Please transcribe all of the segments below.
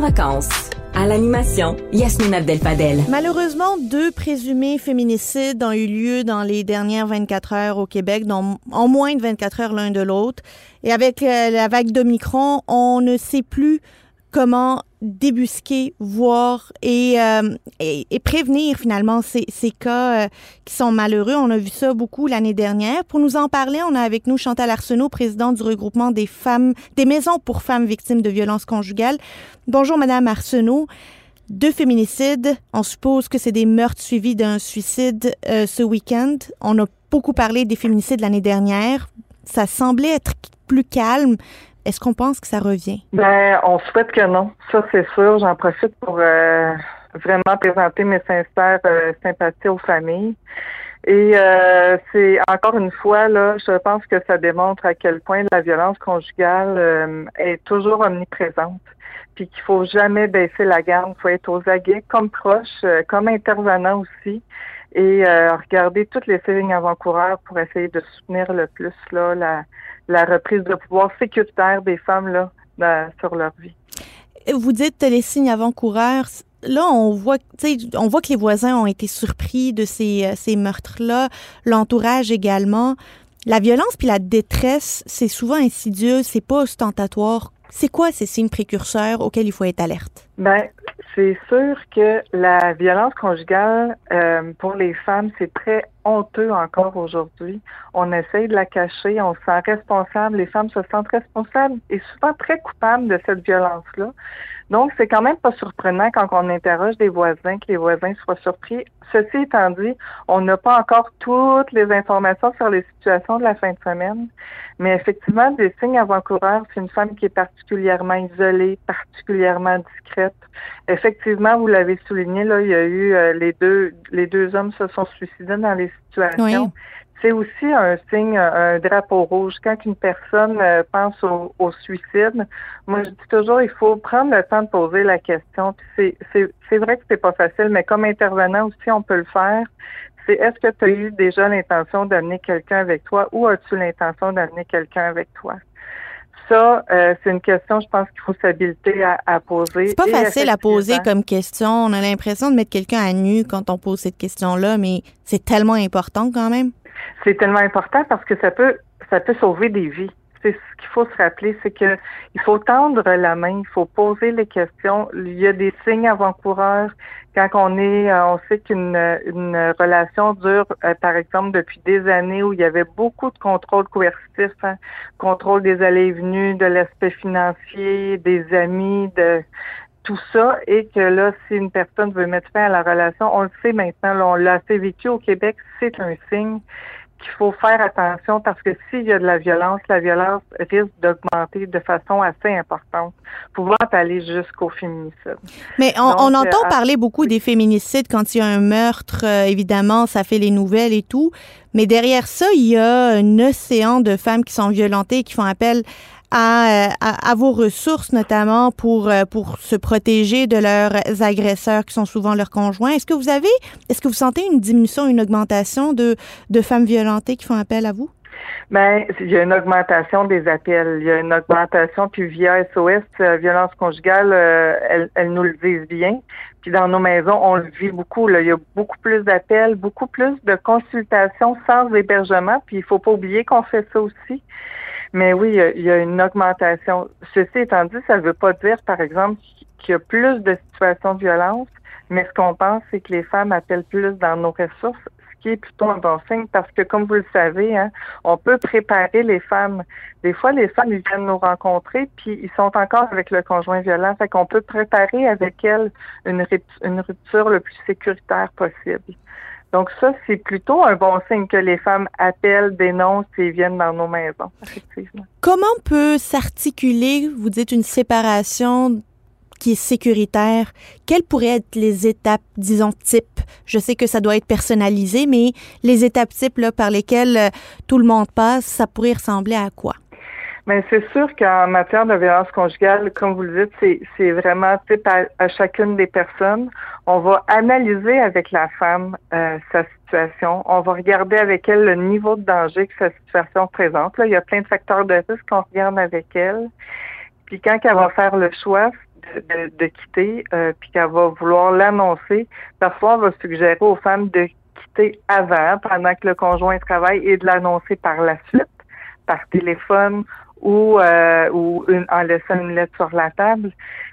En vacances. À l'animation, Yasmine Abdel-Fadel. Malheureusement, deux présumés féminicides ont eu lieu dans les dernières 24 heures au Québec, dans, en moins de 24 heures l'un de l'autre. Et avec euh, la vague d'Omicron, on ne sait plus comment débusquer, voir et, euh, et, et prévenir finalement ces, ces cas euh, qui sont malheureux. On a vu ça beaucoup l'année dernière. Pour nous en parler, on a avec nous Chantal Arsenault, présidente du regroupement des femmes, des maisons pour femmes victimes de violences conjugales. Bonjour, Madame Arsenault. Deux féminicides. On suppose que c'est des meurtres suivis d'un suicide euh, ce week-end. On a beaucoup parlé des féminicides l'année dernière. Ça semblait être plus calme. Est-ce qu'on pense que ça revient? Ben, on souhaite que non. Ça, c'est sûr. J'en profite pour euh, vraiment présenter mes sincères euh, sympathies aux familles. Et euh, c'est encore une fois, là, je pense que ça démontre à quel point la violence conjugale euh, est toujours omniprésente. Puis qu'il faut jamais baisser la garde, il faut être aux aguets, comme proche, euh, comme intervenant aussi, et euh, regarder toutes les signes avant-coureurs pour essayer de soutenir le plus là la, la reprise de pouvoir sécuritaire des femmes là dans- sur leur vie. Vous dites les signes avant-coureurs. Là, on voit, on voit que les voisins ont été surpris de ces, euh, ces meurtres-là, l'entourage également. La violence puis la détresse, c'est souvent insidieux, c'est pas ostentatoire. C'est quoi ces signes précurseurs auxquels il faut être alerte? Ben, c'est sûr que la violence conjugale euh, pour les femmes, c'est très honteux encore aujourd'hui. On essaye de la cacher, on se sent responsable, les femmes se sentent responsables et souvent très coupables de cette violence-là. Donc, c'est quand même pas surprenant quand on interroge des voisins que les voisins soient surpris. Ceci étant dit, on n'a pas encore toutes les informations sur les situations de la fin de semaine, mais effectivement, des signes avant-coureurs, c'est une femme qui est particulièrement isolée, particulièrement discrète. Effectivement, vous l'avez souligné, là, il y a eu euh, les deux les deux hommes se sont suicidés dans les situations. Oui. C'est aussi un signe, un drapeau rouge. Quand une personne euh, pense au, au suicide, moi je dis toujours, il faut prendre le temps de poser la question. C'est, vrai que c'est pas facile, mais comme intervenant aussi, on peut le faire. C'est est-ce que tu as eu déjà l'intention d'amener quelqu'un avec toi ou as-tu l'intention d'amener quelqu'un avec toi? Ça, euh, c'est une question, je pense qu'il faut s'habiliter à, à poser. C'est pas facile à poser comme question. On a l'impression de mettre quelqu'un à nu quand on pose cette question-là, mais c'est tellement important quand même. C'est tellement important parce que ça peut ça peut sauver des vies. C'est ce qu'il faut se rappeler, c'est que il faut tendre la main, il faut poser les questions. Il y a des signes avant-coureurs quand on est, euh, on sait qu'une une relation dure, euh, par exemple, depuis des années où il y avait beaucoup de contrôle coercitif, hein, contrôle des allées et venues, de l'aspect financier, des amis, de tout ça, et que là, si une personne veut mettre fin à la relation, on le sait maintenant, là, on l'a assez vécu au Québec, c'est un signe qu'il faut faire attention parce que s'il y a de la violence, la violence risque d'augmenter de façon assez importante, pouvant aller jusqu'au féminicide. Mais on, Donc, on entend euh, parler beaucoup des féminicides quand il y a un meurtre. euh, évidemment, ça fait les nouvelles et tout. Mais derrière ça, il y a un océan de femmes qui sont violentées et qui font appel à, euh, à, à vos ressources, notamment pour, euh, pour se protéger de leurs agresseurs qui sont souvent leurs conjoints. Est-ce que vous avez, est-ce que vous sentez une diminution, une augmentation de, de femmes violentées qui font appel à vous? Ben, il y a une augmentation des appels. Il y a une augmentation, puis via SOS, euh, violence conjugale, euh, elles, nous le disent bien. Puis dans nos maisons, on le vit beaucoup. Là. Il y a beaucoup plus d'appels, beaucoup plus de consultations sans hébergement. Puis il faut pas oublier qu'on fait ça aussi. Mais oui, il y a- une augmentation. Ceci étant dit, ça ne veut pas dire, par exemple, qu'il y a plus de situations de violence, mais ce qu'on pense, c'est que les femmes appellent plus dans nos ressources, ce qui est plutôt un bon signe parce que, comme vous le savez, hein, on peut préparer les femmes. Des fois, les femmes ils viennent nous rencontrer, puis ils sont encore avec le conjoint violent. Fait qu'on peut préparer avec elles une, une rupture le plus sécuritaire possible. Donc ça, c'est plutôt un bon signe que les femmes appellent, dénoncent et viennent dans nos maisons, effectivement. Comment peut s'articuler, vous dites, une séparation qui est sécuritaire? Quelles pourraient être les étapes, disons, type? Je sais que ça doit être personnalisé, mais les étapes types là, par lesquelles euh, tout le monde passe, ça pourrait ressembler à quoi? Mais c'est sûr qu'en matière de violence conjugale, comme vous le dites, c'est vraiment type à, chacune des personnes. On va analyser avec la femme euh, sa situation. On va regarder avec elle le niveau de danger que sa situation présente. Là, il y a plein de facteurs de risque qu'on regarde avec elle. Puis quand elle va faire le choix de, de, quitter, euh, puis qu'elle va vouloir l'annoncer, parfois on va suggérer aux femmes de quitter avant, pendant que le conjoint travaille, et de l'annoncer par la suite, par téléphone ou, euh, ou une, en laissant une lettre sur la table.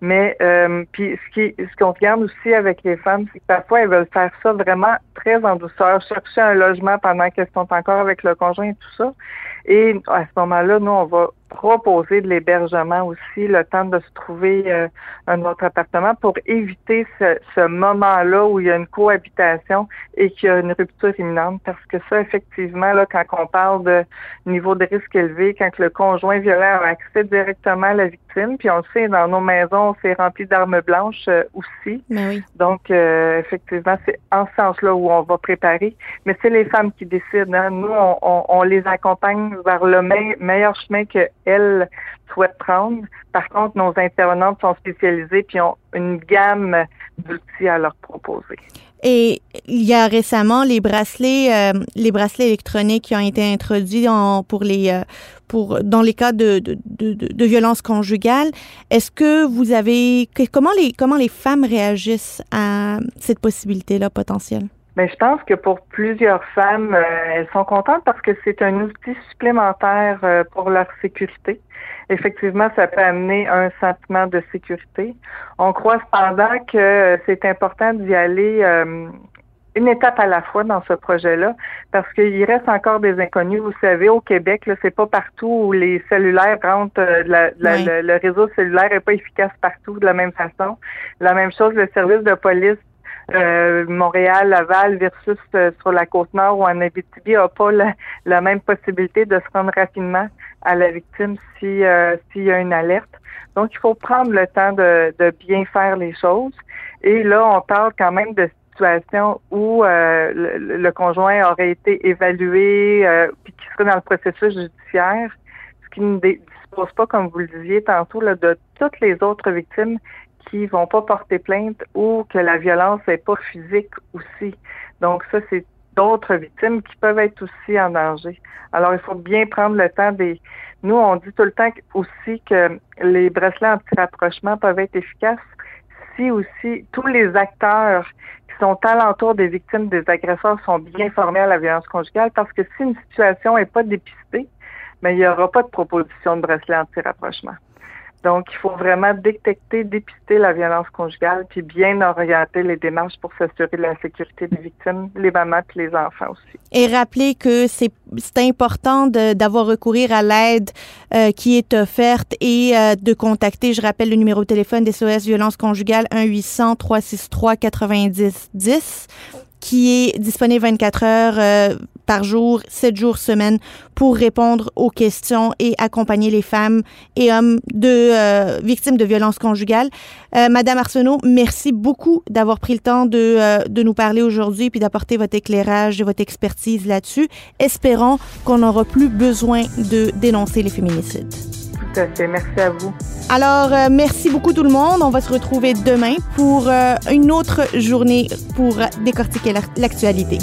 Mais euh, puis ce qui ce qu'on regarde aussi avec les femmes, c'est que parfois elles veulent faire ça vraiment très en douceur, chercher un logement pendant qu'elles sont encore avec le conjoint et tout ça. Et à ce moment-là, nous, on va proposer de l'hébergement aussi, le temps de se trouver euh, un autre appartement pour éviter ce, ce moment-là où il y a une cohabitation et qu'il y a une rupture imminente. Parce que ça, effectivement, là, quand on parle de niveau de risque élevé, quand le conjoint violent a accès directement à la victime, puis on le sait, dans nos maisons, c'est rempli d'armes blanches euh, aussi. Ben Donc, euh, effectivement, c'est en ce sens-là où on va préparer. Mais c'est les femmes qui décident. Hein. Nous, on, on, les accompagne vers le meilleur chemin que elles souhaitent prendre. Par contre, nos intervenantes sont spécialisées puis ont une gamme d'outils à leur proposer. Et il y a récemment les bracelets, euh, les bracelets électroniques qui ont été introduits pour les, euh, pour dans les cas de, de, de, de violence conjugale. Est-ce que vous avez comment les comment les femmes réagissent à cette possibilité-là potentielle? Mais je pense que pour plusieurs femmes, euh, elles sont contentes parce que c'est un outil supplémentaire euh, pour leur sécurité. Effectivement, ça peut amener un sentiment de sécurité. On croit cependant que c'est important d'y aller euh, une étape à la fois dans ce projet-là, parce qu'il reste encore des inconnus. Vous savez, au Québec, là, c'est pas partout où les cellulaires rentrent, le réseau cellulaire est pas efficace partout de la même façon. La même chose, le service de police euh, Montréal, Laval versus euh, sur la côte nord ou en Abitibi n'a pas la, même possibilité de se rendre rapidement à la victime si euh, s'il y a une alerte. Donc, il faut prendre le temps de, bien faire les choses. Et là, on parle quand même de situations où le, conjoint aurait été évalué puis qui serait dans le processus judiciaire, ce qui ne dispose pas, comme vous le disiez tantôt, de toutes les autres victimes qui vont pas porter plainte ou que la violence n'est pas physique aussi. Donc ça, c'est d'autres victimes qui peuvent être aussi en danger. Alors, il faut bien prendre le temps des... Nous, on dit tout le temps aussi que les bracelets anti-rapprochement peuvent être efficaces si aussi tous les acteurs qui sont alentour des victimes des agresseurs sont bien formés à la violence conjugale parce que si une situation n'est pas dépistée, mais ben, il n'y aura pas de proposition de bracelet anti-rapprochement. Donc, il faut vraiment détecter, dépister la violence conjugale, puis bien orienter les démarches pour s'assurer de la sécurité des victimes, les mamans et les enfants aussi. Et rappeler que c'est important d'avoir recourir à l'aide euh, qui est offerte et euh, de contacter, je rappelle le numéro de téléphone des SOS Violence Conjugale 1-800-363-9010 qui est disponible 24 heures euh, par jour, 7 jours semaine pour répondre aux questions et accompagner les femmes et hommes de euh, victimes de violences conjugales. Euh, Madame Arsenault, merci beaucoup d'avoir pris le temps de, de nous parler aujourd'hui puis d'apporter votre éclairage et votre expertise là-dessus. Espérons qu'on n'aura plus besoin de dénoncer les féminicides. Tout à fait. Merci à vous. Alors, euh, merci beaucoup tout le monde. On va se retrouver demain pour euh, une autre journée pour décortiquer l'actualité.